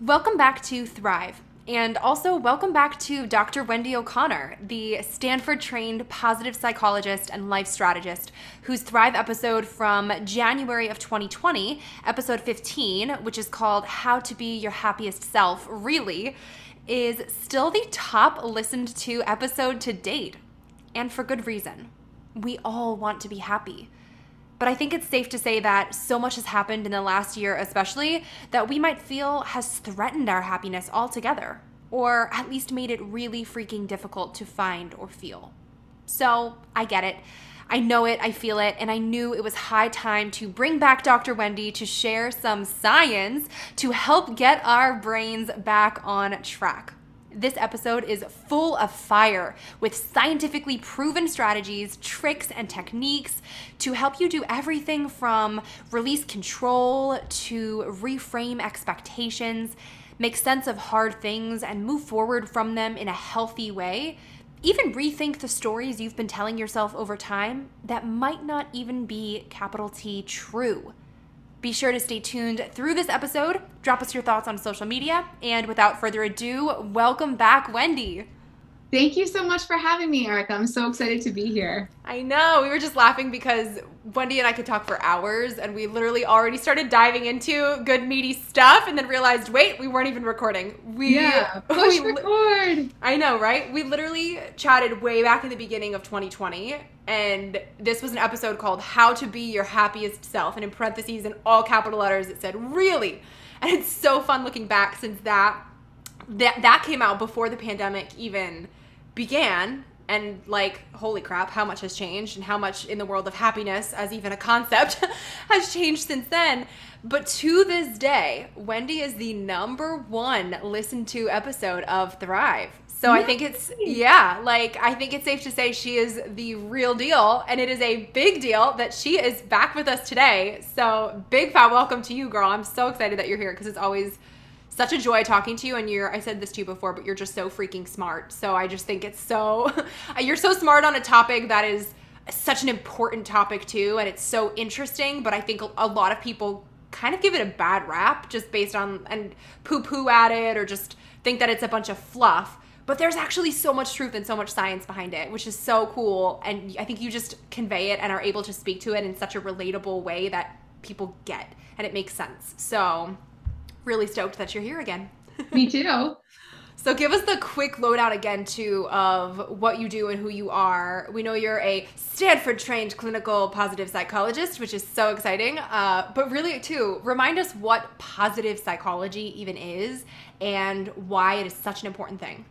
Welcome back to Thrive. And also, welcome back to Dr. Wendy O'Connor, the Stanford trained positive psychologist and life strategist, whose Thrive episode from January of 2020, episode 15, which is called How to Be Your Happiest Self, really, is still the top listened to episode to date. And for good reason. We all want to be happy. But I think it's safe to say that so much has happened in the last year, especially, that we might feel has threatened our happiness altogether, or at least made it really freaking difficult to find or feel. So I get it. I know it, I feel it, and I knew it was high time to bring back Dr. Wendy to share some science to help get our brains back on track. This episode is full of fire with scientifically proven strategies, tricks, and techniques to help you do everything from release control to reframe expectations, make sense of hard things, and move forward from them in a healthy way. Even rethink the stories you've been telling yourself over time that might not even be capital T true. Be sure to stay tuned through this episode. Drop us your thoughts on social media. And without further ado, welcome back, Wendy. Thank you so much for having me, Erica. I'm so excited to be here. I know. We were just laughing because Wendy and I could talk for hours and we literally already started diving into good meaty stuff and then realized, wait, we weren't even recording. We Yeah, push we, record. I know, right? We literally chatted way back in the beginning of 2020 and this was an episode called How to Be Your Happiest Self and in parentheses in all capital letters it said really. And it's so fun looking back since that that that came out before the pandemic even began and like holy crap how much has changed and how much in the world of happiness as even a concept has changed since then. But to this day wendy is the number one listened to episode of thrive. So i think it's yeah like i think it's safe to say she is the real deal and it is a big deal that she is back with us today. So big fat welcome to you girl. I'm so excited that you're here because it's always such a joy talking to you and you're i said this to you before but you're just so freaking smart. So i just think it's so you're so smart on a topic that is such an important topic too and it's so interesting but i think a lot of people kind of give it a bad rap just based on and poo poo at it or just think that it's a bunch of fluff. But there's actually so much truth and so much science behind it which is so cool and i think you just convey it and are able to speak to it in such a relatable way that people get and it makes sense. So really stoked that you're here again. Me too. So give us the quick loadout again too of what you do and who you are. We know you're a Stanford trained clinical positive psychologist, which is so exciting. Uh, but really too, remind us what positive psychology even is and why it is such an important thing.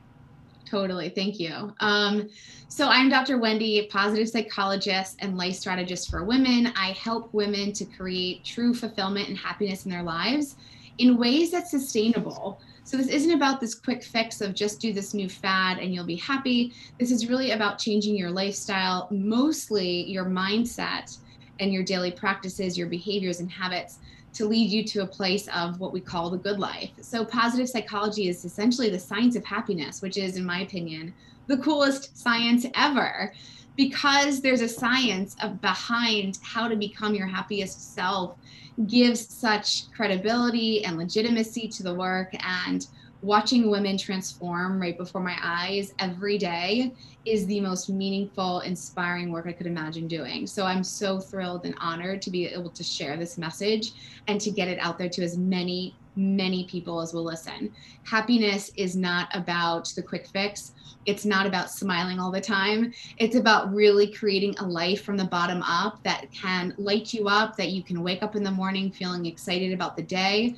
Totally. Thank you. Um, so, I'm Dr. Wendy, positive psychologist and life strategist for women. I help women to create true fulfillment and happiness in their lives in ways that's sustainable. So this isn't about this quick fix of just do this new fad and you'll be happy. This is really about changing your lifestyle, mostly your mindset and your daily practices, your behaviors and habits to lead you to a place of what we call the good life. So positive psychology is essentially the science of happiness, which is in my opinion the coolest science ever because there's a science of behind how to become your happiest self gives such credibility and legitimacy to the work and watching women transform right before my eyes every day is the most meaningful inspiring work i could imagine doing. So i'm so thrilled and honored to be able to share this message and to get it out there to as many many people as will listen. Happiness is not about the quick fix it's not about smiling all the time. It's about really creating a life from the bottom up that can light you up, that you can wake up in the morning feeling excited about the day,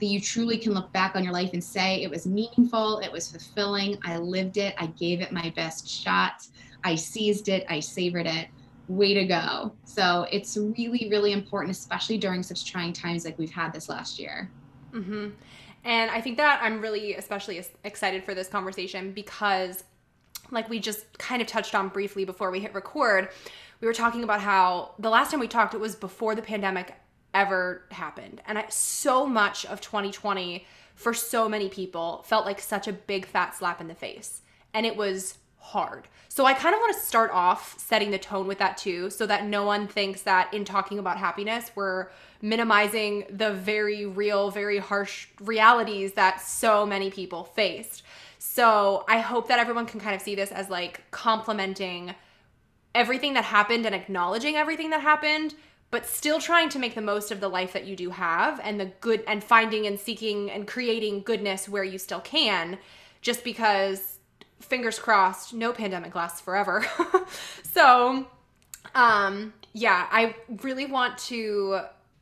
that you truly can look back on your life and say it was meaningful, it was fulfilling, I lived it, I gave it my best shot, I seized it, I savored it. Way to go. So it's really, really important, especially during such trying times like we've had this last year. Mm-hmm. And I think that I'm really especially excited for this conversation because, like we just kind of touched on briefly before we hit record, we were talking about how the last time we talked, it was before the pandemic ever happened. And I, so much of 2020 for so many people felt like such a big fat slap in the face. And it was hard. So I kind of want to start off setting the tone with that too, so that no one thinks that in talking about happiness, we're minimizing the very real, very harsh realities that so many people faced. So I hope that everyone can kind of see this as like complimenting everything that happened and acknowledging everything that happened, but still trying to make the most of the life that you do have and the good and finding and seeking and creating goodness where you still can, just because fingers crossed, no pandemic lasts forever. so, um, yeah, I really want to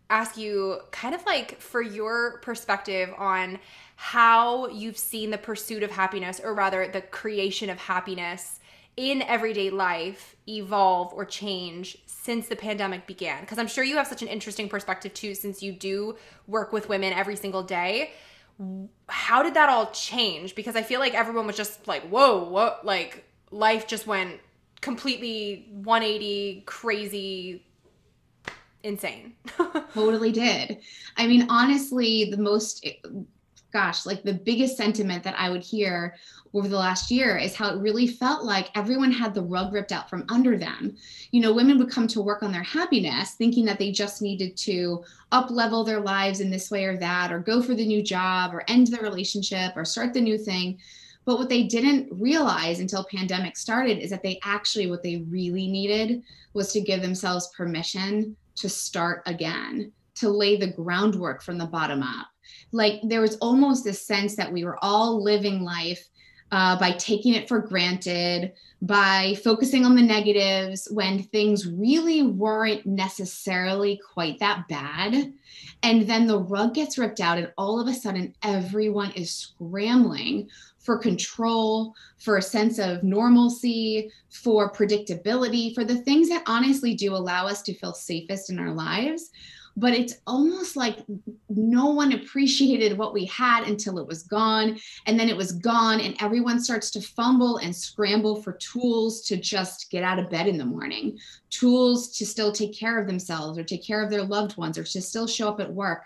ask you kind of like for your perspective on how you've seen the pursuit of happiness, or rather, the creation of happiness in everyday life evolve or change since the pandemic began? Because I'm sure you have such an interesting perspective too, since you do work with women every single day. How did that all change? Because I feel like everyone was just like, whoa, what? Like, life just went completely 180 crazy insane. totally did. I mean, honestly, the most gosh, like the biggest sentiment that I would hear over the last year is how it really felt like everyone had the rug ripped out from under them. You know, women would come to work on their happiness thinking that they just needed to up level their lives in this way or that, or go for the new job, or end the relationship, or start the new thing. But what they didn't realize until pandemic started is that they actually what they really needed was to give themselves permission to start again, to lay the groundwork from the bottom up. Like there was almost this sense that we were all living life uh, by taking it for granted, by focusing on the negatives when things really weren't necessarily quite that bad. And then the rug gets ripped out, and all of a sudden, everyone is scrambling for control, for a sense of normalcy, for predictability, for the things that honestly do allow us to feel safest in our lives. But it's almost like no one appreciated what we had until it was gone. And then it was gone and everyone starts to fumble and scramble for tools to just get out of bed in the morning tools to still take care of themselves or take care of their loved ones or to still show up at work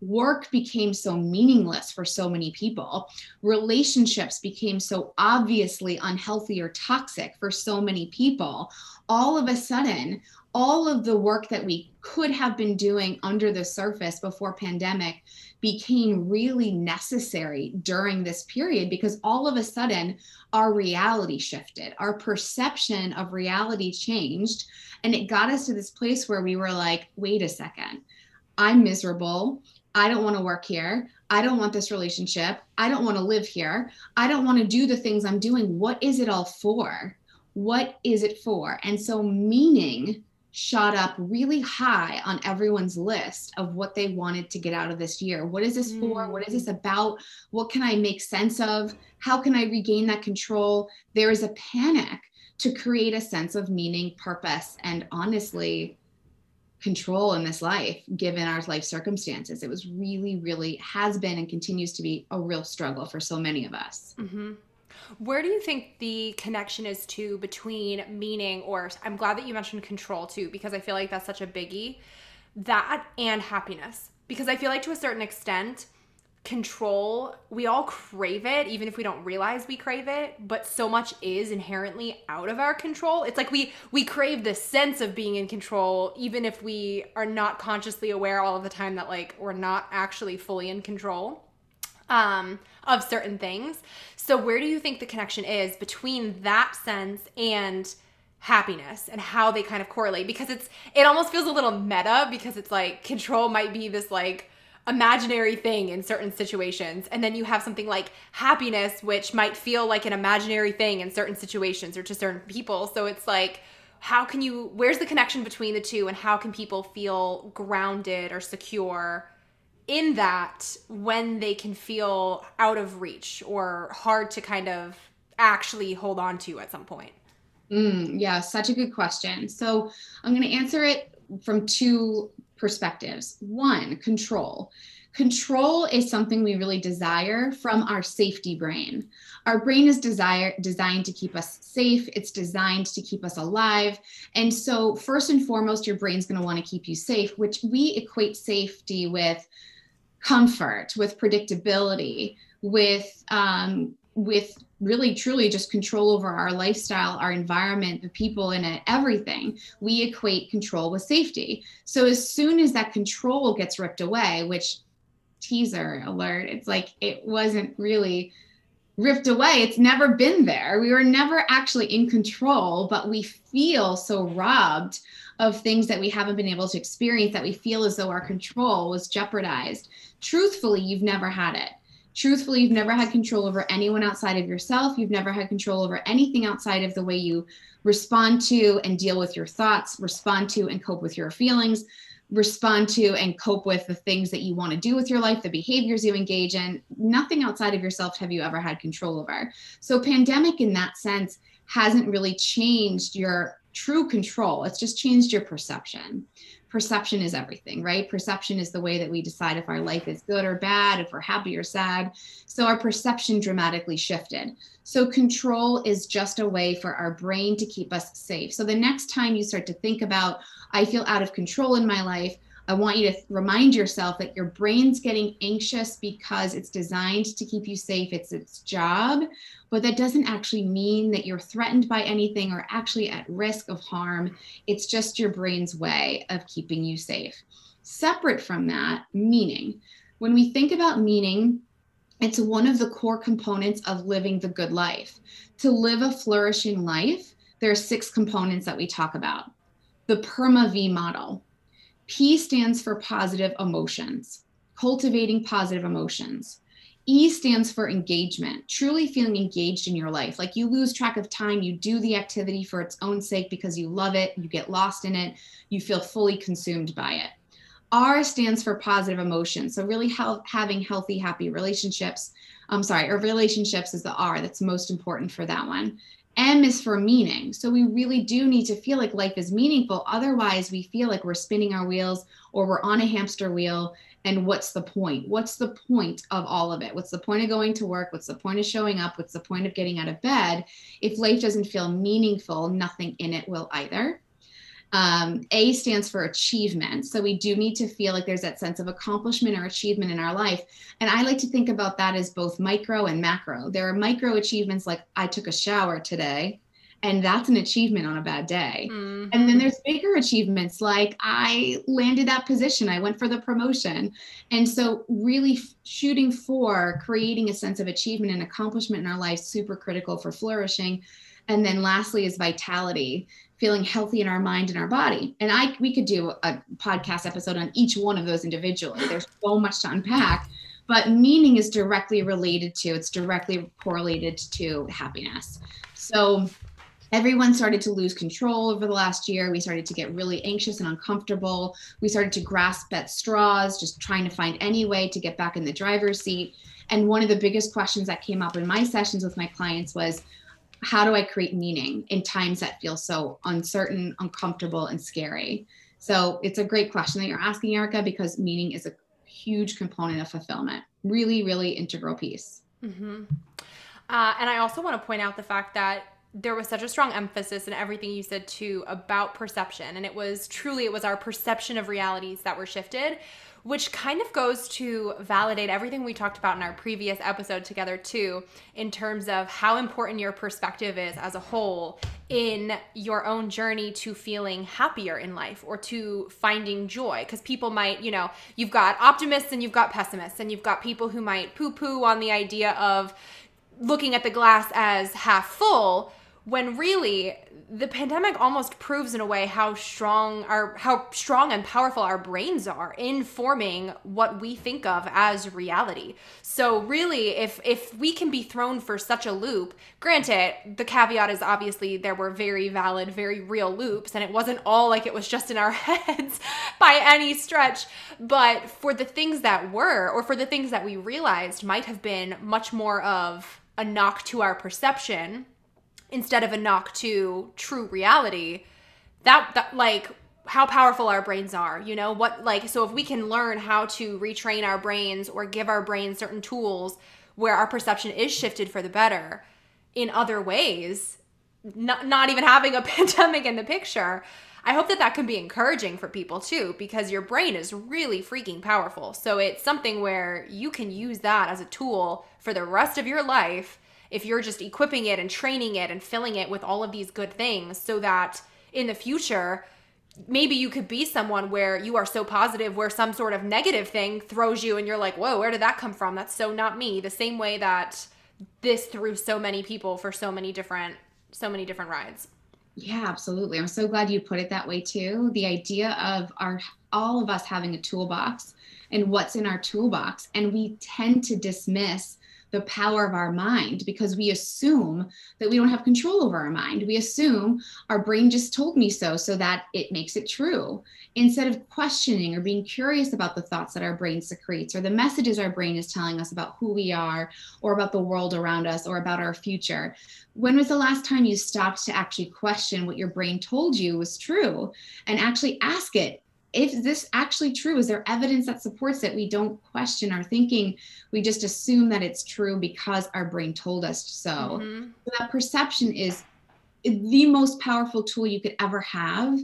work became so meaningless for so many people. Relationships became so obviously unhealthy or toxic for so many people. All of a sudden, all of the work that we could have been doing under the surface before pandemic became really necessary during this period because all of a sudden our reality shifted our perception of reality changed and it got us to this place where we were like wait a second i'm miserable i don't want to work here i don't want this relationship i don't want to live here i don't want to do the things i'm doing what is it all for what is it for and so meaning shot up really high on everyone's list of what they wanted to get out of this year. What is this mm. for? What is this about? What can I make sense of? How can I regain that control? There is a panic to create a sense of meaning, purpose, and honestly, control in this life given our life circumstances. It was really, really has been and continues to be a real struggle for so many of us. Mm-hmm. Where do you think the connection is to between meaning, or I'm glad that you mentioned control too, because I feel like that's such a biggie, that and happiness. Because I feel like to a certain extent, control, we all crave it, even if we don't realize we crave it, but so much is inherently out of our control. It's like we we crave the sense of being in control, even if we are not consciously aware all of the time that like we're not actually fully in control um, of certain things. So, where do you think the connection is between that sense and happiness and how they kind of correlate? Because it's it almost feels a little meta because it's like control might be this like imaginary thing in certain situations and then you have something like happiness which might feel like an imaginary thing in certain situations or to certain people so it's like how can you where's the connection between the two and how can people feel grounded or secure in that when they can feel out of reach or hard to kind of actually hold on to at some point? Mm, yeah, such a good question. So I'm going to answer it from two perspectives. One, control. Control is something we really desire from our safety brain. Our brain is desire, designed to keep us safe, it's designed to keep us alive. And so, first and foremost, your brain's going to want to keep you safe, which we equate safety with comfort, with predictability, with um, with really truly just control over our lifestyle, our environment, the people in it, everything. We equate control with safety. So as soon as that control gets ripped away, which teaser alert. It's like it wasn't really ripped away. It's never been there. We were never actually in control, but we feel so robbed of things that we haven't been able to experience that we feel as though our control was jeopardized. Truthfully, you've never had it. Truthfully, you've never had control over anyone outside of yourself. You've never had control over anything outside of the way you respond to and deal with your thoughts, respond to and cope with your feelings, respond to and cope with the things that you want to do with your life, the behaviors you engage in. Nothing outside of yourself have you ever had control over. So, pandemic in that sense hasn't really changed your true control, it's just changed your perception perception is everything, right? Perception is the way that we decide if our life is good or bad, if we're happy or sad. So our perception dramatically shifted. So control is just a way for our brain to keep us safe. So the next time you start to think about, I feel out of control in my life, I want you to remind yourself that your brain's getting anxious because it's designed to keep you safe. It's its job, but that doesn't actually mean that you're threatened by anything or actually at risk of harm. It's just your brain's way of keeping you safe. Separate from that, meaning. When we think about meaning, it's one of the core components of living the good life. To live a flourishing life, there are six components that we talk about. The PERMA V model, P stands for positive emotions, cultivating positive emotions. E stands for engagement, truly feeling engaged in your life. Like you lose track of time, you do the activity for its own sake because you love it, you get lost in it, you feel fully consumed by it. R stands for positive emotions. So, really health, having healthy, happy relationships. I'm sorry, or relationships is the R that's most important for that one. M is for meaning. So we really do need to feel like life is meaningful. Otherwise, we feel like we're spinning our wheels or we're on a hamster wheel. And what's the point? What's the point of all of it? What's the point of going to work? What's the point of showing up? What's the point of getting out of bed? If life doesn't feel meaningful, nothing in it will either. Um, a stands for achievement. So we do need to feel like there's that sense of accomplishment or achievement in our life. And I like to think about that as both micro and macro. There are micro achievements like I took a shower today, and that's an achievement on a bad day. Mm-hmm. And then there's bigger achievements like I landed that position, I went for the promotion. And so, really shooting for creating a sense of achievement and accomplishment in our life super critical for flourishing. And then lastly is vitality feeling healthy in our mind and our body. And I we could do a podcast episode on each one of those individually. There's so much to unpack, but meaning is directly related to, it's directly correlated to happiness. So everyone started to lose control over the last year. We started to get really anxious and uncomfortable. We started to grasp at straws, just trying to find any way to get back in the driver's seat. And one of the biggest questions that came up in my sessions with my clients was, how do I create meaning in times that feel so uncertain, uncomfortable, and scary? So it's a great question that you're asking, Erica, because meaning is a huge component of fulfillment. Really, really integral piece. Mm-hmm. Uh, and I also want to point out the fact that there was such a strong emphasis in everything you said too about perception and it was truly it was our perception of realities that were shifted which kind of goes to validate everything we talked about in our previous episode together, too, in terms of how important your perspective is as a whole in your own journey to feeling happier in life or to finding joy. Because people might, you know, you've got optimists and you've got pessimists, and you've got people who might poo poo on the idea of looking at the glass as half full when really the pandemic almost proves in a way how strong our how strong and powerful our brains are in forming what we think of as reality. So really if if we can be thrown for such a loop, granted, the caveat is obviously there were very valid, very real loops and it wasn't all like it was just in our heads by any stretch, but for the things that were or for the things that we realized might have been much more of a knock to our perception instead of a knock to true reality that that like how powerful our brains are you know? What like so if we can learn how to retrain our brains or give our brains certain tools where our perception is shifted for the better in other ways not, not even having a pandemic in the picture i hope that that can be encouraging for people too because your brain is really freaking powerful. So it's something where you can use that as a tool for the rest of your life if you're just equipping it and training it and filling it with all of these good things so that in the future maybe you could be someone where you are so positive where some sort of negative thing throws you and you're like whoa where did that come from? That's so not me. The same way that this threw so many people for so many different so many different rides. Yeah absolutely. I'm so glad you put it that way too. The idea of our all of us having a toolbox and what's in our toolbox and we tend to dismiss the power of our mind because we assume that we don't have control over our mind. We assume our brain just told me so, so that it makes it true. Instead of questioning or being curious about the thoughts that our brain secretes or the messages our brain is telling us about who we are or about the world around us or about our future. When was the last time you stopped to actually question what your brain told you was true and actually ask it is this actually true? Is there evidence that supports it? We don't question our thinking. We just assume that it's true because our brain told us so. Mm-hmm. So that perception is the most powerful tool you could ever have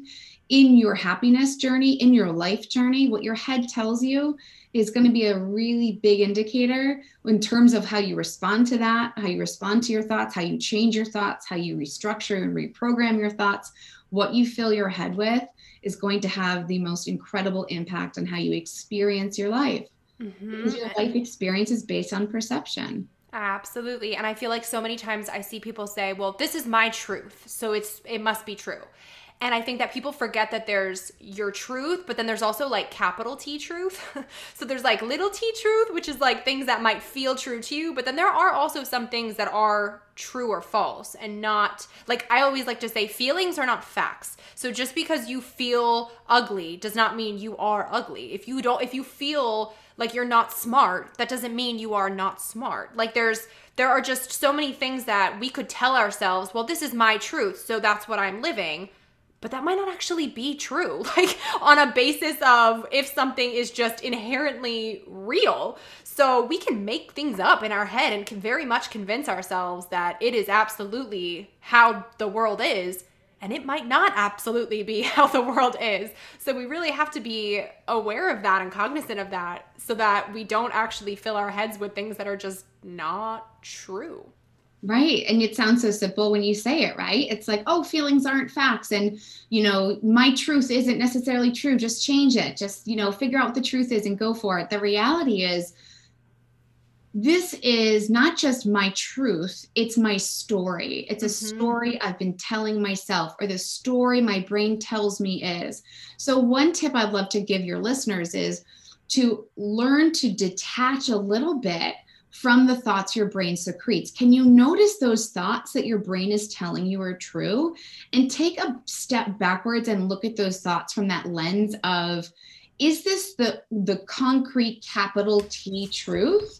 in your happiness journey, in your life journey. What your head tells you is going to be a really big indicator in terms of how you respond to that, how you respond to your thoughts, how you change your thoughts, how you restructure and reprogram your thoughts, what you fill your head with is going to have the most incredible impact on how you experience your life. Mm-hmm. Because your life experience is based on perception. Absolutely. And I feel like so many times I see people say, "Well, this is my truth, so it's it must be true." And I think that people forget that there's your truth, but then there's also like capital T truth. so there's like little t truth, which is like things that might feel true to you, but then there are also some things that are true or false and not like I always like to say feelings are not facts. So just because you feel ugly does not mean you are ugly. If you don't if you feel like you're not smart, that doesn't mean you are not smart. Like there's there are just so many things that we could tell ourselves, well this is my truth, so that's what I'm living but that might not actually be true. Like on a basis of if something is just inherently real. So we can make things up in our head and can very much convince ourselves that it is absolutely how the world is and it might not absolutely be how the world is. So we really have to be aware of that and cognizant of that so that we don't actually fill our heads with things that are just not true Right. And it sounds so simple when you say it, right? It's like, oh, feelings aren't facts. And, you know, my truth isn't necessarily true. Just change it. Just, you know, figure out what the truth is and go for it. The reality is, this is not just my truth, it's my story. It's a mm-hmm. story I've been telling myself, or the story my brain tells me is. So, one tip I'd love to give your listeners is to learn to detach a little bit from the thoughts your brain secretes. Can you notice those thoughts that your brain is telling you are true? And take a step backwards and look at those thoughts from that lens of is this the, the concrete capital T truth?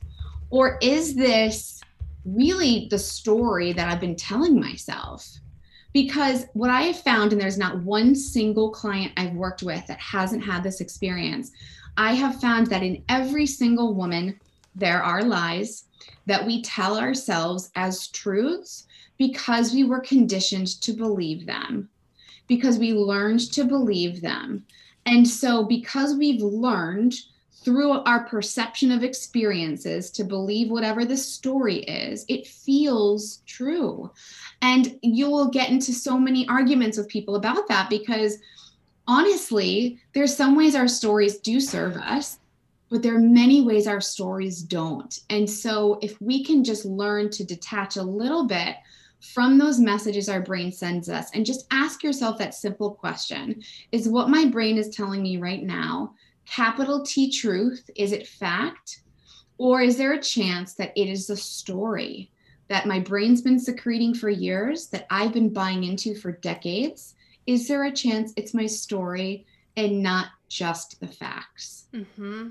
Or is this really the story that I've been telling myself? Because what I have found, and there's not one single client I've worked with that hasn't had this experience, I have found that in every single woman there are lies that we tell ourselves as truths because we were conditioned to believe them, because we learned to believe them. And so, because we've learned through our perception of experiences to believe whatever the story is, it feels true. And you will get into so many arguments with people about that because honestly, there's some ways our stories do serve us but there are many ways our stories don't. And so, if we can just learn to detach a little bit from those messages our brain sends us and just ask yourself that simple question Is what my brain is telling me right now capital T truth? Is it fact? Or is there a chance that it is a story that my brain's been secreting for years, that I've been buying into for decades? Is there a chance it's my story and not just the facts? Mm-hmm.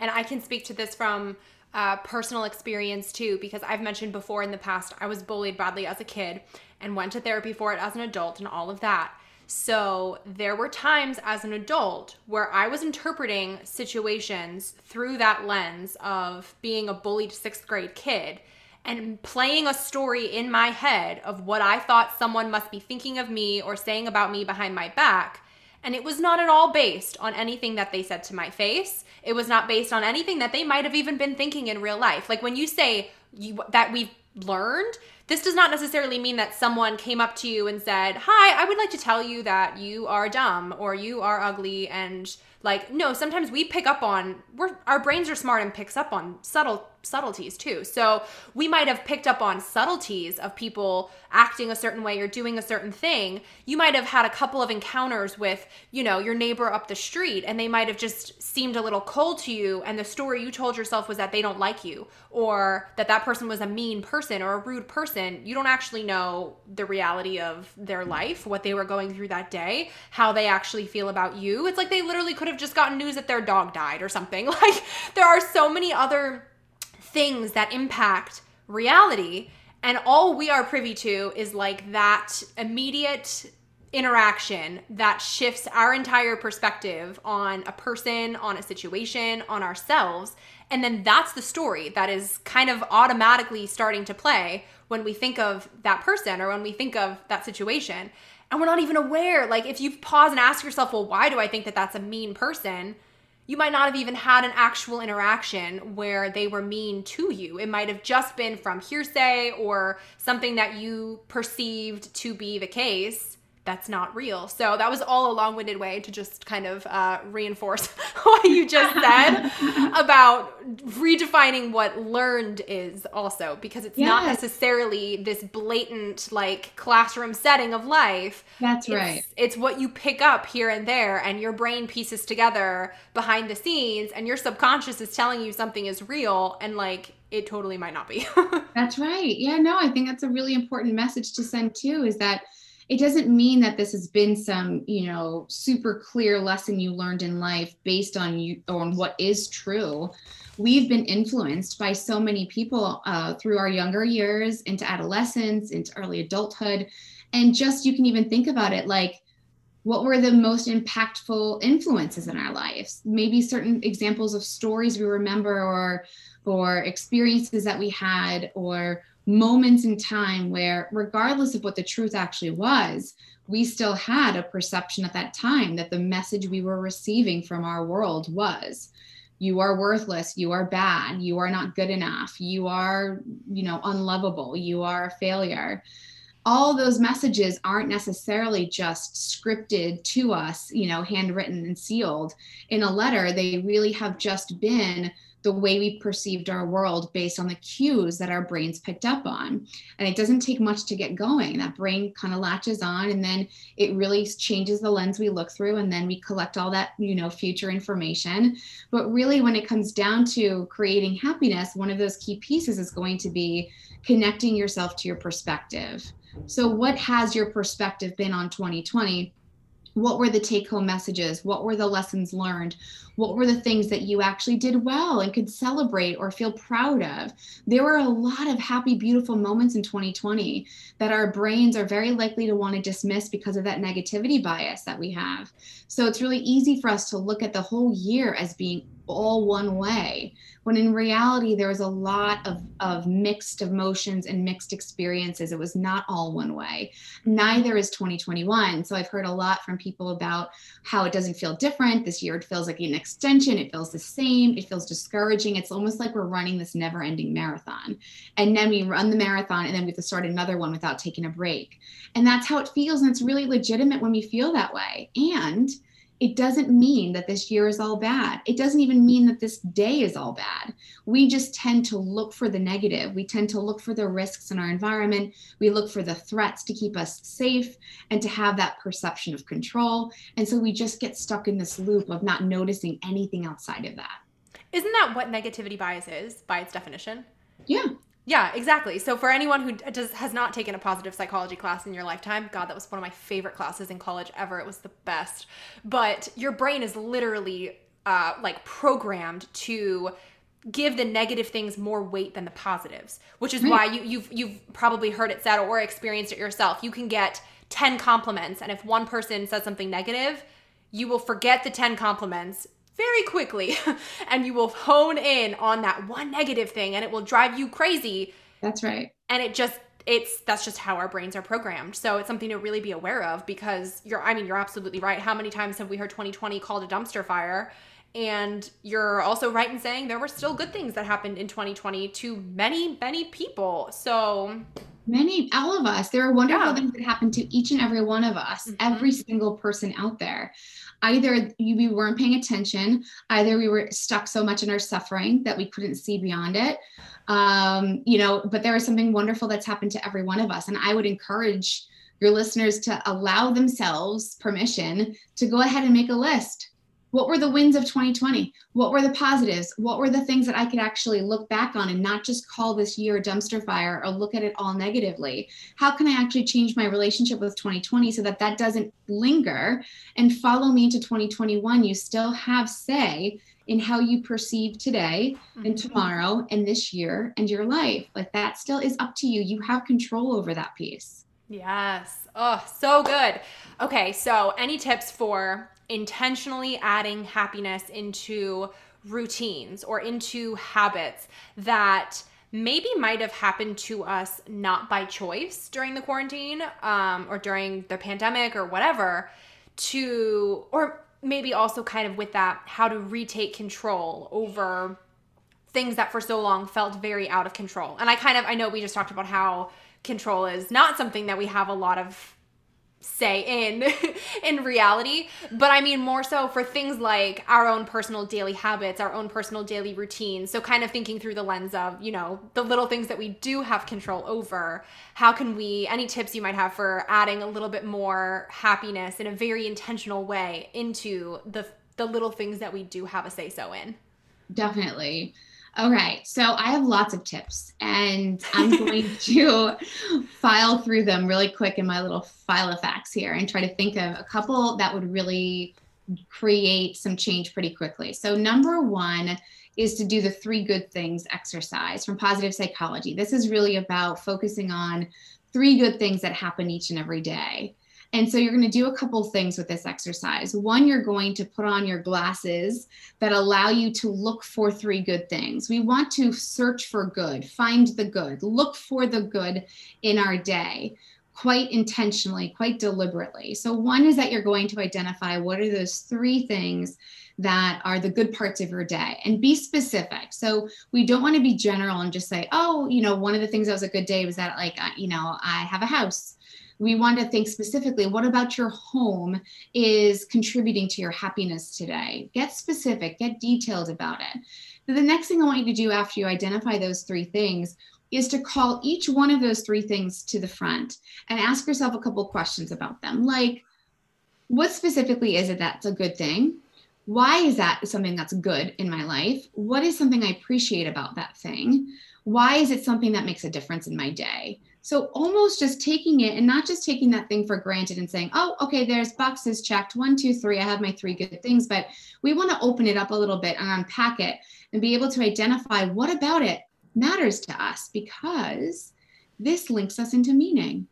And I can speak to this from uh, personal experience too, because I've mentioned before in the past, I was bullied badly as a kid and went to therapy for it as an adult and all of that. So there were times as an adult where I was interpreting situations through that lens of being a bullied sixth grade kid and playing a story in my head of what I thought someone must be thinking of me or saying about me behind my back. And it was not at all based on anything that they said to my face. It was not based on anything that they might have even been thinking in real life. Like when you say you, that we've learned, this does not necessarily mean that someone came up to you and said, Hi, I would like to tell you that you are dumb or you are ugly. And like, no, sometimes we pick up on, we're, our brains are smart and picks up on subtle subtleties too. So we might have picked up on subtleties of people acting a certain way or doing a certain thing. You might have had a couple of encounters with, you know, your neighbor up the street and they might have just seemed a little cold to you and the story you told yourself was that they don't like you or that that person was a mean person or a rude person. You don't actually know the reality of their mm. life, what they were going through that day, how they actually feel about you. It's like they literally could have just gotten news that their dog died or something. Like there are so many other things that impact reality. And all we are privy to is like that immediate interaction that shifts our entire perspective on a person, on a situation, on ourselves. And then that's the story that is kind of automatically starting to play when we think of that person or when we think of that situation. And we're not even aware. Like, if you pause and ask yourself, well, why do I think that that's a mean person? you might not have even had an actual interaction where they were mean to you. It might have just been from hearsay or something that you perceived to be the case that's not real. So that was all a long-winded way to just kind of uh, reinforce what you just said about redefining what learned is also because it's yes. not necessarily this blatant like classroom setting of life. That's it's, right. It's what you pick up here and there and your brain pieces together behind the scenes and your subconscious is telling you something is real and like it totally might not be. that's right. Yeah, no, I think that's a really important message to send too is that it doesn't mean that this has been some you know super clear lesson you learned in life based on you on what is true. We've been influenced by so many people uh, through our younger years into adolescence into early adulthood. And just you can even think about it like what were the most impactful influences in our lives? Maybe certain examples of stories we remember or or experiences that we had or moments in time where, regardless of what the truth actually was, we still had a perception at that time that the message we were receiving from our world was you are worthless you are bad you are not good enough you are you know unlovable you are a failure. All those messages aren't necessarily just scripted to us you know handwritten and sealed. In a letter they really have just been the way we perceived our world based on the cues that our brains picked up on. And it doesn't take much to get going. That brain kind of latches on and then it really changes the lens we look through and then we collect all that, you know, future information. But really when it comes down to creating happiness, one of those key pieces is going to be connecting yourself to your perspective. So what has your perspective been on 2020? what were the take home messages what were the lessons learned what were the things that you actually did well and could celebrate or feel proud of? There were a lot of happy beautiful moments in 2020 that our brains are very likely to want to dismiss because of that negativity bias that we have. So it's really easy for us to look at the whole year as being all one way when in reality there was a lot of, of mixed emotions and mixed experiences. It was not all one way. Neither is 2021 so i've heard a lot from people about how it doesn't feel different. This year it feels like an extension. It feels the same. It feels discouraging. It's almost like we're running this never ending marathon. And then we run the marathon and then we have to start another one without taking a break. And that's how it feels and it's really legitimate when we feel that way. And it doesn't mean that this year is all bad. It doesn't even mean that this day is all bad. We just tend to look for the negative. We tend to look for the risks in our environment. We look for the threats to keep us safe and to have that perception of control. And so we just get stuck in this loop of not noticing anything outside of that. Isn't that what negativity bias is by its definition? Yeah. Yeah, exactly. So for anyone who does has not taken a positive psychology class in your lifetime, god, that was one of my favorite classes in college ever. It was the best. But your brain is literally uh, like programmed to give the negative things more weight than the positives, which is right. why you, you've you've probably heard it said or experienced it yourself. You can get 10 compliments. And if one person says something negative, you will forget the 10 compliments very quickly and you will hone in on that one negative thing and it will drive you crazy. That's right. And it just it's that's just how our brains are programmed. So it's something to really be aware of because you're I mean you're absolutely right. How many times have we heard 2020 called a dumpster fire? And you're also right in saying there were still good things that happened in 2020 to many, many people. So many all of us there are wonderful yeah. things that happen to each and every one of us mm-hmm. every single person out there either we weren't paying attention either we were stuck so much in our suffering that we couldn't see beyond it um, you know, but there is something wonderful that's happened to every one of us. And I would encourage your listeners to allow themselves permission to go ahead and make a list. What were the wins of 2020? What were the positives? What were the things that I could actually look back on and not just call this year a dumpster fire or look at it all negatively? How can I actually change my relationship with 2020 so that that doesn't linger and follow me into 2021? You still have say in how you perceive today mm-hmm. and tomorrow and this year and your life. Like that still is up to you. You have control over that piece. Yes. Oh, so good. Okay, so any tips for intentionally adding happiness into routines or into habits that maybe might have happened to us not by choice during the quarantine um, or during the pandemic or whatever to or maybe also kind of with that how to retake control over things that for so long felt very out of control. And I kind of I know we just talked about how control is not something that we have a lot of say in in reality. But i mean more so for things like our own personal daily habits our own personal daily routines so kind of thinking through the lens of you know the little things that we do have control over. How can we any tips you might have for adding a little bit more happiness in a very intentional way into the the little things that we do have a say so in? Definitely Okay, so I have lots of tips and I'm going to file through them really quick in my little file of facts here and try to think of a couple that would really create some change pretty quickly. So, number one is to do the three good things exercise from positive psychology. This is really about focusing on three good things that happen each and every day. And so you're going to do a couple things with this exercise. One, you're going to put on your glasses that allow you to look for three good things. We want to search for good, find the good, look for the good in our day quite intentionally, quite deliberately. So, one is that you're going to identify what are those three things that are the good parts of your day and be specific. So, we don't want to be general and just say, oh, you know, one of the things that was a good day was that, like, you know, I have a house we want to think specifically what about your home is contributing to your happiness today? Get specific, get detailed about it. the next thing I want you to do after you identify those three things is to call each one of those three things to the front and ask yourself a couple questions about them. Like, what specifically is it that's a good thing? Why is that something that's good in my life? What is something I appreciate about that thing? Why is it something that makes a difference in my day? So almost just taking it and not just taking that thing for granted and saying, oh, okay, there's boxes checked. One, two, three. I have my three good things. But we want to open it up a little bit and unpack it and be able to identify what about it matters to us because this links us into meaning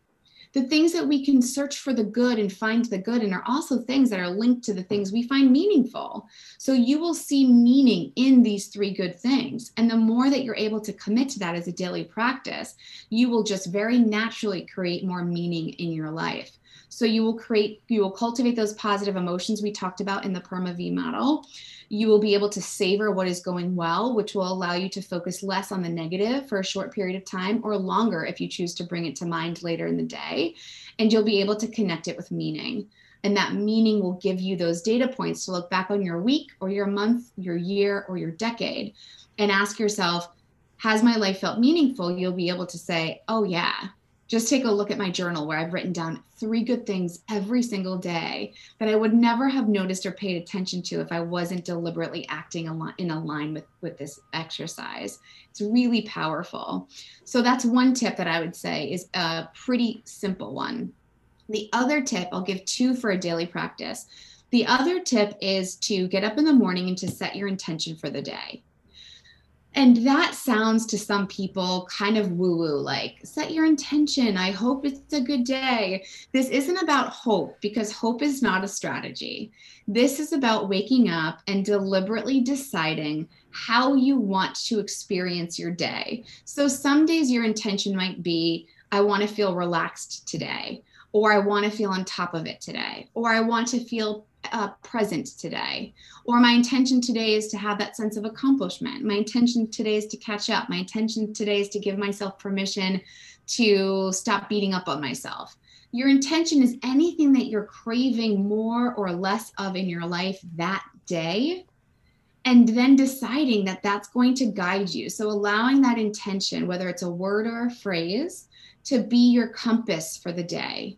the things that we can search for the good and find the good and are also things that are linked to the things we find meaningful. So you will see meaning in these three good things. And the more that you're able to commit to that as a daily practice, you will just very naturally create more meaning in your life. So you will create, you will cultivate those positive emotions we talked about in the PERMA V model. You will be able to savor what is going well, which will allow you to focus less on the negative for a short period of time or longer if you choose to bring it to mind later in the day. And you'll be able to connect it with meaning. And that meaning will give you those data points to look back on your week or your month, your year, or your decade and ask yourself, has my life felt meaningful? You'll be able to say, oh, yeah, just take a look at my journal where I've written down three good things every single day that I would never have noticed or paid attention to if I wasn't deliberately acting in line with, with this exercise. It's really powerful. So that's one tip that I would say is a pretty simple one. The other tip, I'll give two for a daily practice. The other tip is to get up in the morning and to set your intention for the day And that sounds to some people kind of woo woo like, set your intention. I hope it's a good day. This isn't about hope because hope is not a strategy. This is about waking up and deliberately deciding how you want to experience your day. So some days your intention might be, I want to feel relaxed today, or I want to feel on top of it today, or I want to feel uh, present today. Or my intention today is to have that sense of accomplishment. My intention today is to catch up. My intention today is to give myself permission to stop beating up on myself. Your intention is anything that you're craving more or less of in your life that day. And then deciding that that's going to guide you. So, allowing that intention, whether it's a word or a phrase, to be your compass for the day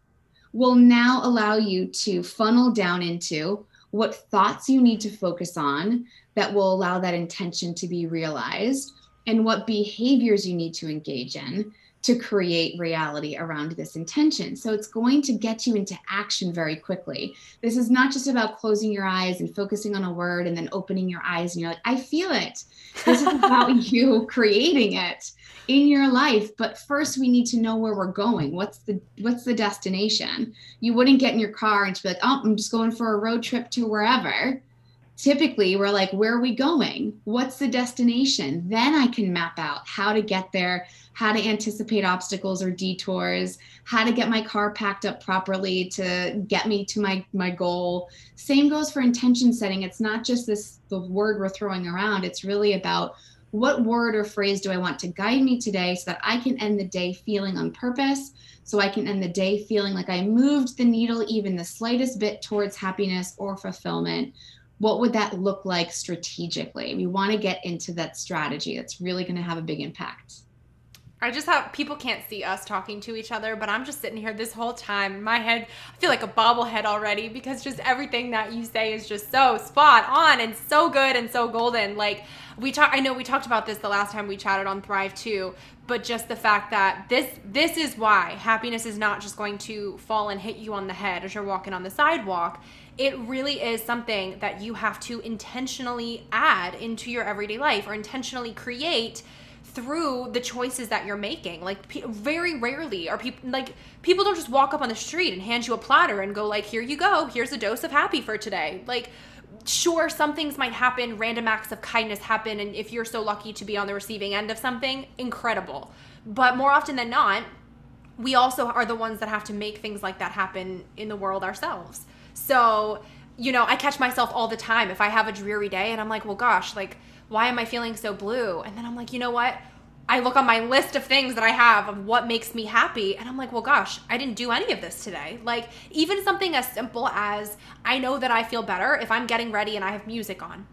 will now allow you to funnel down into what thoughts you need to focus on that will allow that intention to be realized and what behaviors you need to engage in to create reality around this intention. So it's going to get you into action very quickly. This is not just about closing your eyes and focusing on a word and then opening your eyes and you're like, I feel it. This is about you creating it in your life but first we need to know where we're going. What's the what's the destination? You wouldn't get in your car and be like oh i'm just going for a road trip to wherever. Typically we're like where are we going? What's the destination? Then i can map out how to get there how to anticipate obstacles or detours how to get my car packed up properly to get me to my my goal. Same goes for intention setting. It's not just this the word we're throwing around. It's really about what word or phrase do I want to guide me today so that I can end the day feeling on purpose? So I can end the day feeling like I moved the needle even the slightest bit towards happiness or fulfillment. What would that look like strategically? We want to get into that strategy that's really going to have a big impact. I just have people can't see us talking to each other, but I'm just sitting here this whole time. My head, I feel like a bobblehead already because just everything that you say is just so spot on and so good and so golden. Like we talk, I know we talked about this the last time we chatted on Thrive too, but just the fact that this this is why happiness is not just going to fall and hit you on the head as you're walking on the sidewalk. It really is something that you have to intentionally add into your everyday life or intentionally create through the choices that you're making. Like pe- very rarely are people like people don't just walk up on the street and hand you a platter and go like, "Here you go. Here's a dose of happy for today." Like sure some things might happen, random acts of kindness happen and if you're so lucky to be on the receiving end of something, incredible. But more often than not, we also are the ones that have to make things like that happen in the world ourselves. So, you know, I catch myself all the time if I have a dreary day and I'm like, "Well, gosh, like why am I feeling so blue? And then I'm like, you know what? I look on my list of things that I have of what makes me happy, and I'm like, well, gosh, I didn't do any of this today. Like, even something as simple as I know that I feel better if I'm getting ready and I have music on.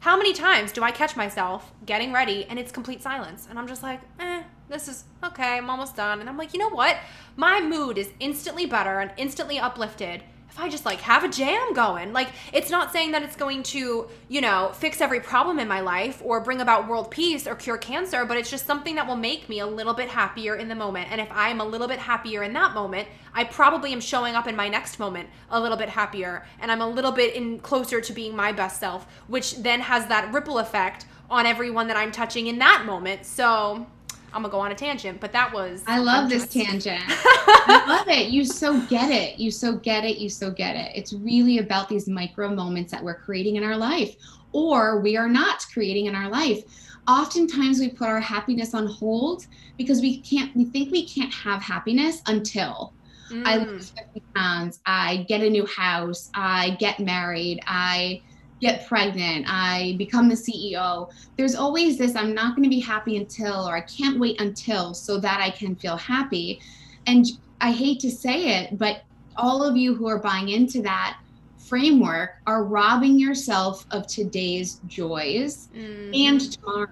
How many times do I catch myself getting ready and it's complete silence? And I'm just like, eh, this is okay, I'm almost done. And I'm like, you know what? My mood is instantly better and instantly uplifted if I just like have a jam going. Like it's not saying that it's going to, you know, fix every problem in my life or bring about world peace or cure cancer, but it's just something that will make me a little bit happier in the moment. And if I am a little bit happier in that moment, I probably am showing up in my next moment a little bit happier and I'm a little bit in closer to being my best self, which then has that ripple effect on everyone that I'm touching in that moment. So, I'm gonna go on a tangent, but that was. I love this tangent. I love it. You so get it. You so get it. You so get it. It's really about these micro moments that we're creating in our life, or we are not creating in our life. Oftentimes, we put our happiness on hold because we can't. We think we can't have happiness until mm. I lose 50 pounds. I get a new house. I get married. I get pregnant, I become the CEO. There's always this I'm not going to be happy until, or I can't wait until, so that I can feel happy. And I hate to say it, but all of you who are buying into that framework are robbing yourself of today's joys mm-hmm. and tomorrow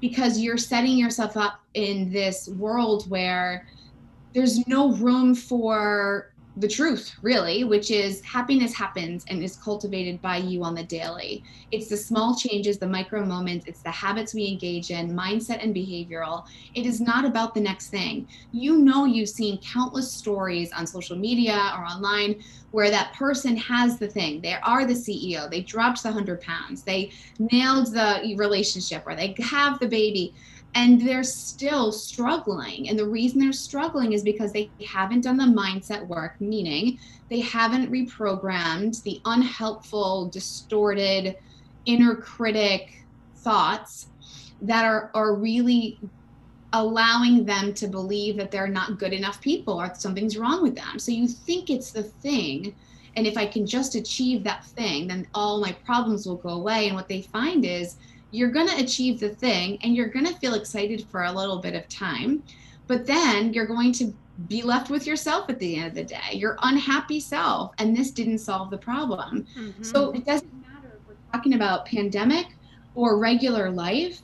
because you're setting yourself up in this world where there's no room for the truth, really, which is happiness happens and is cultivated by you on the daily. It's the small changes, the micro moments, it's the habits we engage in, mindset and behavioral. It is not about the next thing. You know, you've seen countless stories on social media or online where that person has the thing. They are the CEO, they dropped the 100 pounds, they nailed the relationship, or they have the baby and they're still struggling. And the reason they're struggling is because they haven't done the mindset work, meaning they haven't reprogrammed the unhelpful, distorted, inner critic thoughts that are, are really allowing them to believe that they're not good enough people or something's wrong with them. So you think it's the thing. And if I can just achieve that thing, then all my problems will go away. And what they find is, you're going to achieve the thing and you're going to feel excited for a little bit of time. But then you're going to be left with yourself at the end of the day, your unhappy self. And this didn't solve the problem. Mm-hmm. So it doesn't matter if we're talking about pandemic or regular life.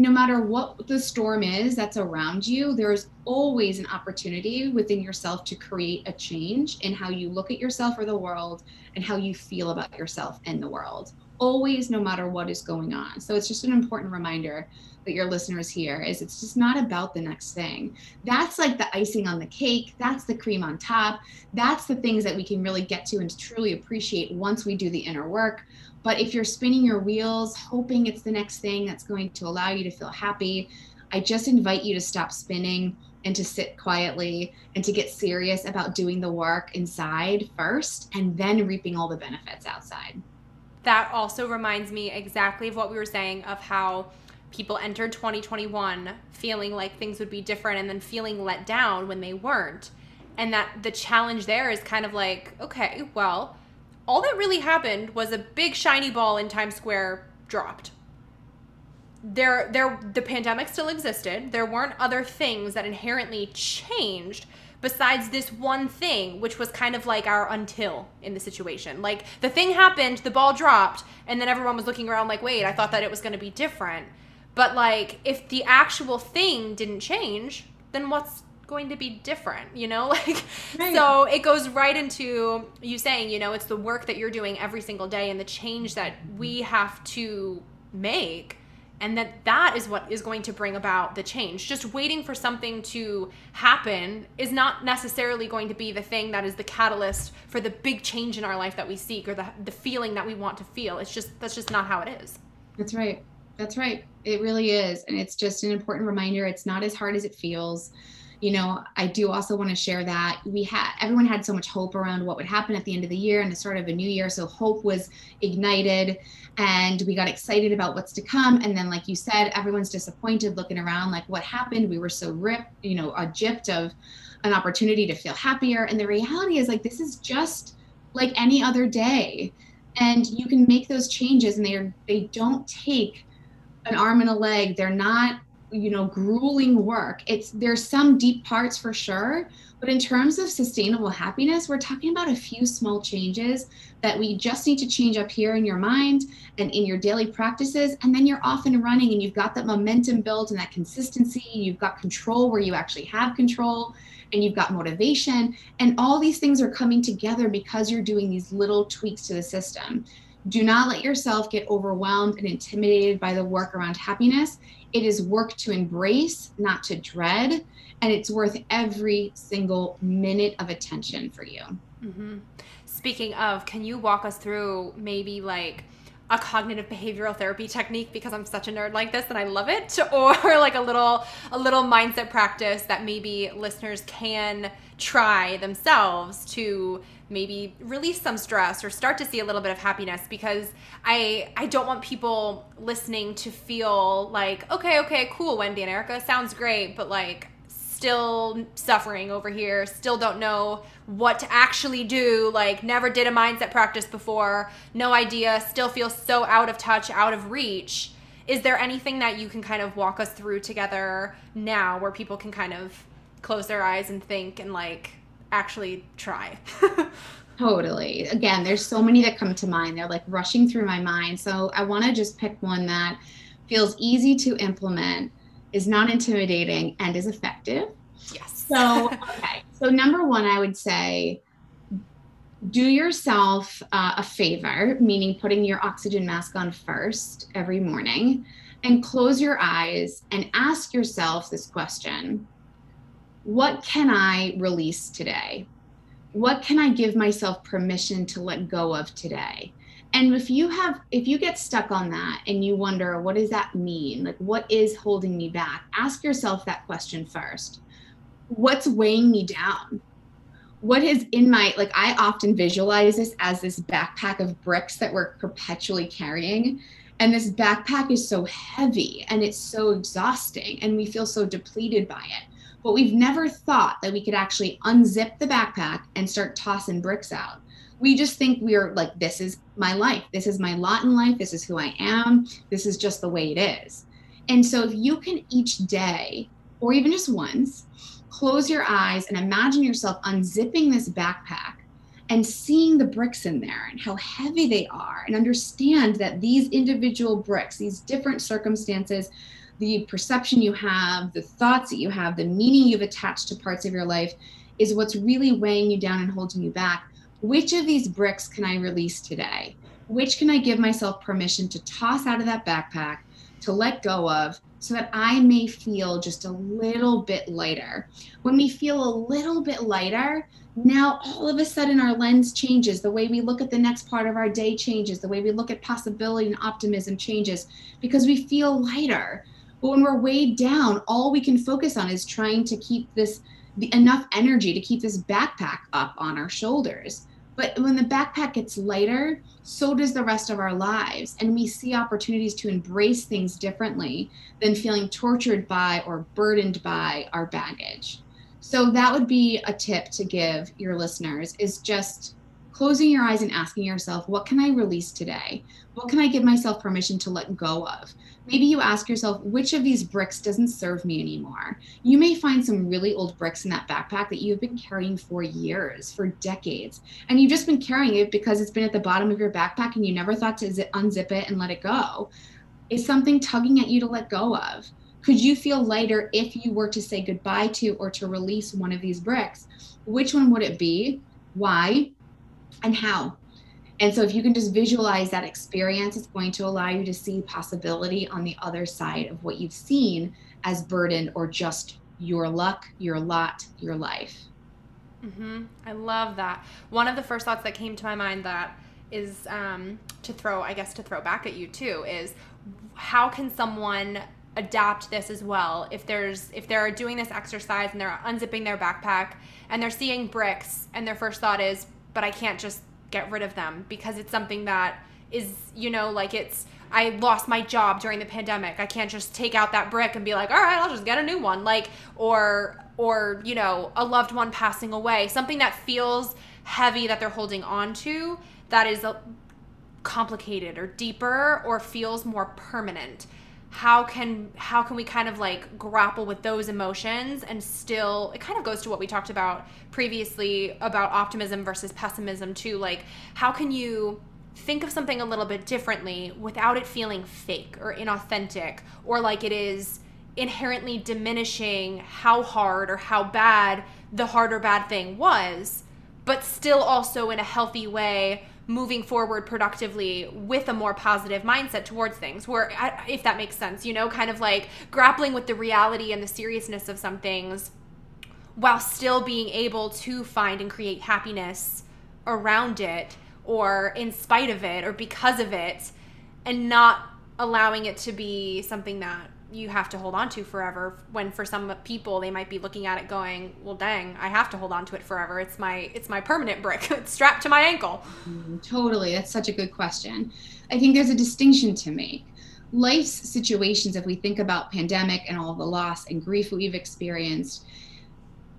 No matter what the storm is that's around you, there's always an opportunity within yourself to create a change in how you look at yourself or the world and how you feel about yourself and the world always no matter what is going on. So it's just an important reminder that your listeners hear is it's just not about the next thing. That's like the icing on the cake. That's the cream on top. That's the things that we can really get to and truly appreciate once we do the inner work. But if you're spinning your wheels hoping it's the next thing that's going to allow you to feel happy i just invite you to stop spinning and to sit quietly and to get serious about doing the work inside first and then reaping all the benefits outside that also reminds me exactly of what we were saying of how people entered 2021 feeling like things would be different and then feeling let down when they weren't. And that the challenge there is kind of like, okay, well, all that really happened was a big shiny ball in Times Square dropped. There there the pandemic still existed. There weren't other things that inherently changed besides this one thing, which was kind of like our until in the situation. Like the thing happened, the ball dropped, and then everyone was looking around like, wait, I thought that it was going to be different. But like, if the actual thing didn't change, then what's going to be different, you know? Like, right. so it goes right into you saying, you know, it's the work that you're doing every single day and the change that we have to make and that that is what is going to bring about the change. Just waiting for something to happen is not necessarily going to be the thing that is the catalyst for the big change in our life that we seek or the, the feeling that we want to feel. It's just that's just not how it is. That's right. That's right. It really is. And it's just an important reminder. It's not as hard as it feels you know i do also want to share that we had everyone had so much hope around what would happen at the end of the year and the start of a new year so hope was ignited and we got excited about what's to come. And then like you said everyone's disappointed looking around like what happened? We were so ripped you know a gypped of an opportunity to feel happier. And the reality is like this is just like any other day. And you can make those changes and they are they don't take an arm and a leg. They're not you know grueling work. It's there's some deep parts for sure but in terms of sustainable happiness we're talking about a few small changes that we just need to change up here in your mind and in your daily practices and then you're off and running and you've got that momentum built and that consistency you've got control where you actually have control and you've got motivation and all these things are coming together because you're doing these little tweaks to the system do not let yourself get overwhelmed and intimidated by the work around happiness it is work to embrace, not to dread, and it's worth every single minute of attention for you. Mm-hmm. Speaking of, can you walk us through maybe like a cognitive behavioral therapy technique because I'm such a nerd like this and I love it or like a little a little mindset practice that maybe listeners can try themselves to maybe release some stress or start to see a little bit of happiness because I I don't want people listening to feel like okay okay cool Wendy and Erica sounds great but like still suffering over here still don't know what to actually do like never did a mindset practice before no idea still feel so out of touch out of reach. Is there anything that you can kind of walk us through together now where people can kind of close their eyes and think and like actually try. totally. Again, there's so many that come to mind. They're like rushing through my mind. So I want to just pick one that feels easy to implement, is not intimidating, and is effective. Yes. So, okay. So, number one, I would say do yourself uh, a favor, meaning putting your oxygen mask on first every morning, and close your eyes and ask yourself this question What can I release today? What can I give myself permission to let go of today? And if you have, if you get stuck on that and you wonder, what does that mean? Like, what is holding me back? Ask yourself that question first. What's weighing me down? what is in my like i often visualize this as this backpack of bricks that we're perpetually carrying and this backpack is so heavy and it's so exhausting and we feel so depleted by it but we've never thought that we could actually unzip the backpack and start tossing bricks out. We just think we're like this is my life. This is my lot in life. This is who i am. This is just the way it is. And so if you can each day or even just once close your eyes and imagine yourself unzipping this backpack and seeing the bricks in there and how heavy they are and understand that these individual bricks these different circumstances the perception you have the thoughts that you have the meaning you've attached to parts of your life is what's really weighing you down and holding you back which of these bricks can i release today which can i give myself permission to toss out of that backpack to let go of so that I may feel just a little bit lighter. When we feel a little bit lighter, now all of a sudden our lens changes. The way we look at the next part of our day changes. The way we look at possibility and optimism changes because we feel lighter. But when we're weighed down, all we can focus on is trying to keep this the, enough energy to keep this backpack up on our shoulders. But when the backpack gets lighter, so does the rest of our lives. And we see opportunities to embrace things differently than feeling tortured by or burdened by our baggage. So that would be a tip to give your listeners is just closing your eyes and asking yourself, what can I release today? What can I give myself permission to let go of? Maybe you ask yourself, which of these bricks doesn't serve me anymore? You may find some really old bricks in that backpack that you've been carrying for years, for decades, and you've just been carrying it because it's been at the bottom of your backpack and you never thought to unzip it and let it go. Is something tugging at you to let go of? Could you feel lighter if you were to say goodbye to or to release one of these bricks? Which one would it be? Why? And how. And so if you can just visualize that experience, it's going to allow you to see possibility on the other side of what you've seen as burden or just your luck, your lot, your life. Mm-hmm. I love that. One of the first thoughts that came to my mind that is um, to throw, I guess, to throw back at you too, is how can someone adapt this as well if there's if they're doing this exercise and they're unzipping their backpack and they're seeing bricks and their first thought is but I can't just get rid of them because it's something that is, you know, like it's I lost my job during the pandemic. I can't just take out that brick and be like, "All right, I'll just get a new one." Like or or, you know, a loved one passing away, something that feels heavy that they're holding on to that is complicated or deeper or feels more permanent how can how can we kind of like grapple with those emotions and still it kind of goes to what we talked about previously about optimism versus pessimism too like how can you think of something a little bit differently without it feeling fake or inauthentic or like it is inherently diminishing how hard or how bad the hard or bad thing was but still also in a healthy way moving forward productively with a more positive mindset towards things. Where if that makes sense you know kind of like grappling with the reality and the seriousness of some things while still being able to find and create happiness around it or in spite of it or because of it and not allowing it to be something that you have to hold on to forever. When for some people they might be looking at it going well dang i have to hold on to it forever. It's my it's my permanent brick it's strapped to my ankle. Mm, totally. That's such a good question. I think there's a distinction to make. Life's situations if we think about pandemic and all the loss and grief we've experienced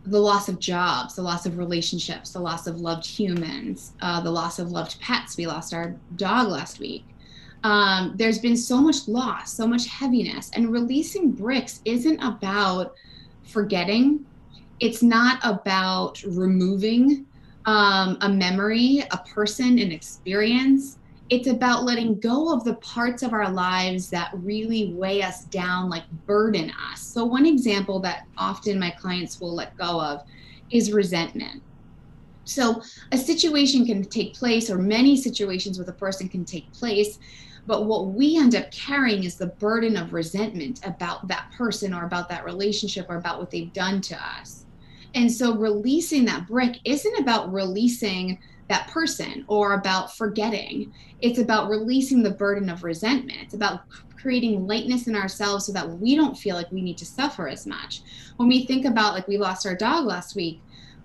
the loss of jobs the loss of relationships the loss of loved humans uh, the loss of loved pets. We lost our dog last week um, there's been so much loss, so much heaviness. And releasing bricks isn't about forgetting, it's not about removing um, a memory, a person, an experience. It's about letting go of the parts of our lives that really weigh us down, like burden us. So, one example that often my clients will let go of is resentment So a situation can take place, or many situations with a person can take place. But what we end up carrying is the burden of resentment about that person or about that relationship or about what they've done to us. And so releasing that brick isn't about releasing that person or about forgetting. It's about releasing the burden of resentment. It's about creating lightness in ourselves so that we don't feel like we need to suffer as much. When we think about, like, we lost our dog last week,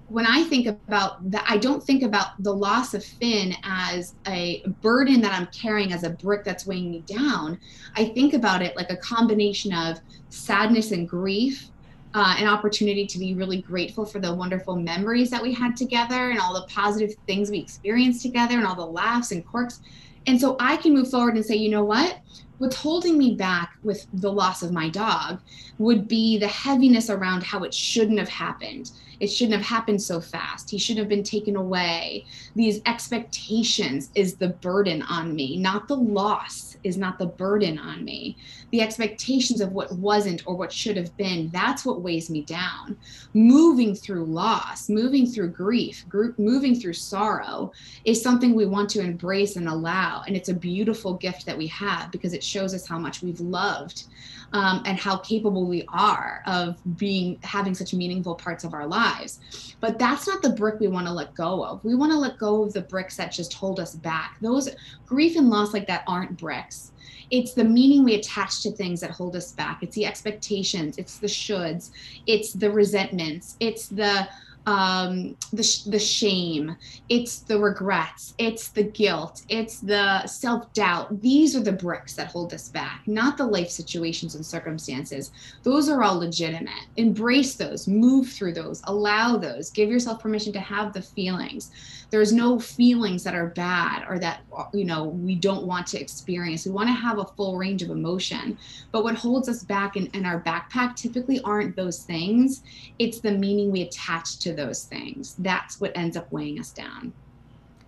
when I think about that, I don't think about the loss of Finn as a burden that I'm carrying as a brick that's weighing me down. I think about it like a combination of sadness and grief uh, an opportunity to be really grateful for the wonderful memories that we had together and all the positive things we experienced together and all the laughs and quirks. And so I can move forward and say, you know what? What's holding me back with the loss of my dog would be the heaviness around how it shouldn't have happened. It shouldn't have happened so fast. He shouldn't have been taken away. These expectations is the burden on me, not the loss is not the burden on me. The expectations of what wasn't or what should have been, that's what weighs me down. Moving through loss, moving through grief, moving through sorrow is something we want to embrace and allow. And it's a beautiful gift that we have because it shows us how much we've loved um, and how capable we are of being having such meaningful parts of our lives. But that's not the brick we want to let go of. We want to let go of the bricks that just hold us back. Those grief and loss like that aren't bricks. It's the meaning we attach to things that hold us back. It's the expectations, it's the shoulds, it's the resentments, it's the um, the, sh- the shame, it's the regrets, it's the guilt, it's the self doubt. These are the bricks that hold us back, not the life situations and circumstances. Those are all legitimate. Embrace those, move through those, allow those, give yourself permission to have the feelings. There's no feelings that are bad or that, you know, we don't want to experience. We want to have a full range of emotion. But what holds us back in, in our backpack typically aren't those things, it's the meaning we attach to those things. That's what ends up weighing us down.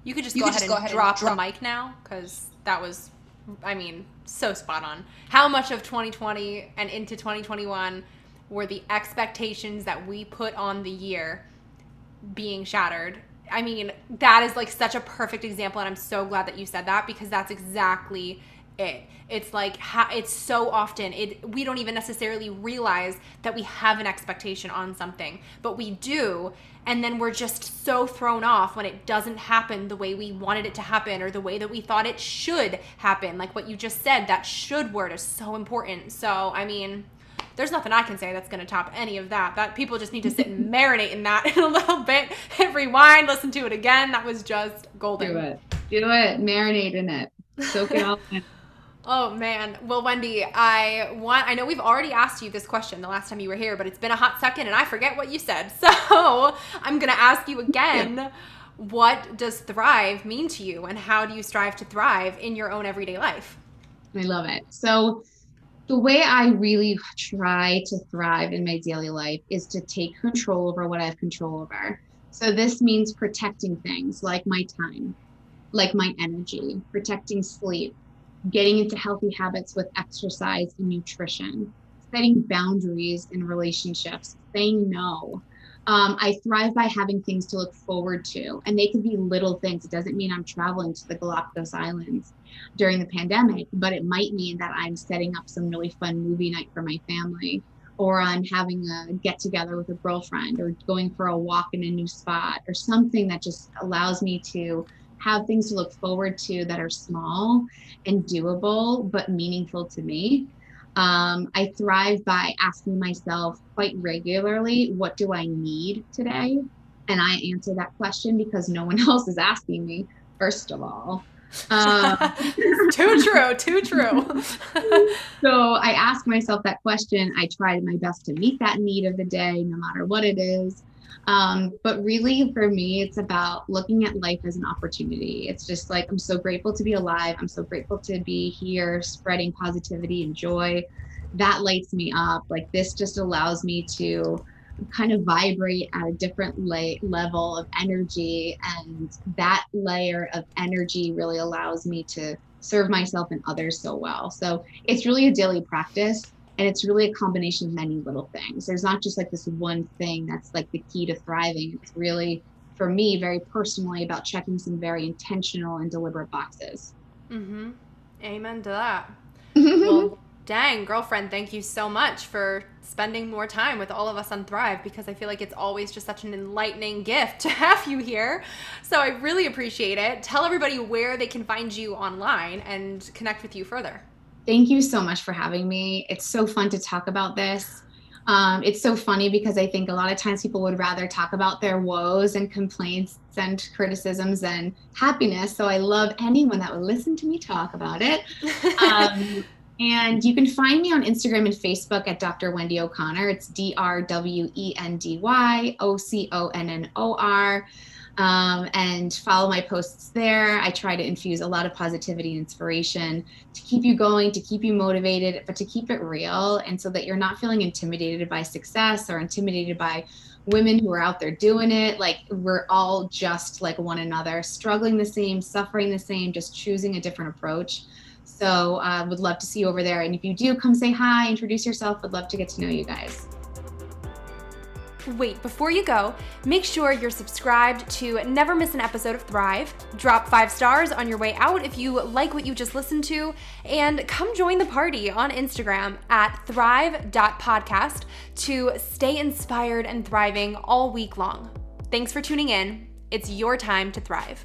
You could just, you go, could ahead just go ahead and drop, drop the mic now because that was, I mean, so spot on. How much of 2020 and into 2021 were the expectations that we put on the year being shattered? I mean, that is like such a perfect example, and I'm so glad that you said that because that's exactly it. It's like ha- it's so often it we don't even necessarily realize that we have an expectation on something, but we do, and then we're just so thrown off when it doesn't happen the way we wanted it to happen or the way that we thought it should happen. Like what you just said, that should word is so important. So, I mean, there's nothing I can say that's going to top any of that. That people just need to sit and marinate in that in a little bit, hit rewind, listen to it again. That was just golden. Do it. Do it. Marinate in it. Soak it all in. Oh man. Well, Wendy, I want I know we've already asked you this question the last time you were here, but it's been a hot second and I forget what you said. So, I'm going to ask you again. What does thrive mean to you and how do you strive to thrive in your own everyday life? I love it. So, the way I really try to thrive in my daily life is to take control over what I have control over. So, this means protecting things like my time, like my energy, protecting sleep, getting into healthy habits with exercise and nutrition, setting boundaries in relationships, saying no. Um, I thrive by having things to look forward to, and they can be little things. It doesn't mean I'm traveling to the Galapagos Islands during the pandemic, but it might mean that I'm setting up some really fun movie night for my family, or I'm having a get together with a girlfriend, or going for a walk in a new spot, or something that just allows me to have things to look forward to that are small and doable but meaningful to me. Um, I thrive by asking myself quite regularly, what do I need today? And I answer that question because no one else is asking me, first of all. Um, too true, too true. so I ask myself that question. I try my best to meet that need of the day, no matter what it is. Um, but really, for me, it's about looking at life as an opportunity. It's just like, I'm so grateful to be alive. I'm so grateful to be here spreading positivity and joy. That lights me up. Like, this just allows me to kind of vibrate at a different la- level of energy. And that layer of energy really allows me to serve myself and others so well. So, it's really a daily practice and it's really a combination of many little things there's not just like this one thing that's like the key to thriving it's really for me very personally about checking some very intentional and deliberate boxes. Mm-hmm. Amen to that. well, dang, girlfriend, thank you so much for spending more time with all of us on Thrive because I feel like it's always just such an enlightening gift to have you here. So I really appreciate it. Tell everybody where they can find you online and connect with you further. Thank you so much for having me. It's so fun to talk about this. Um, it's so funny because I think a lot of times people would rather talk about their woes and complaints and criticisms than happiness. So I love anyone that would listen to me talk about it. Um, and you can find me on Instagram and Facebook at Dr. Wendy O'Connor. It's D R W E N D Y O C O N N O R um, and follow my posts there. I try to infuse a lot of positivity and inspiration to keep you going, to keep you motivated, but to keep it real and so that you're not feeling intimidated by success or intimidated by women who are out there doing it. Like we're all just like one another, struggling the same, suffering the same, just choosing a different approach. So I uh, would love to see you over there. And if you do, come say hi, introduce yourself. Would love to get to know you guys. Wait, before you go, make sure you're subscribed to never miss an episode of Thrive. Drop five stars on your way out if you like what you just listened to, and come join the party on Instagram at thrive.podcast to stay inspired and thriving all week long. Thanks for tuning in. It's your time to thrive.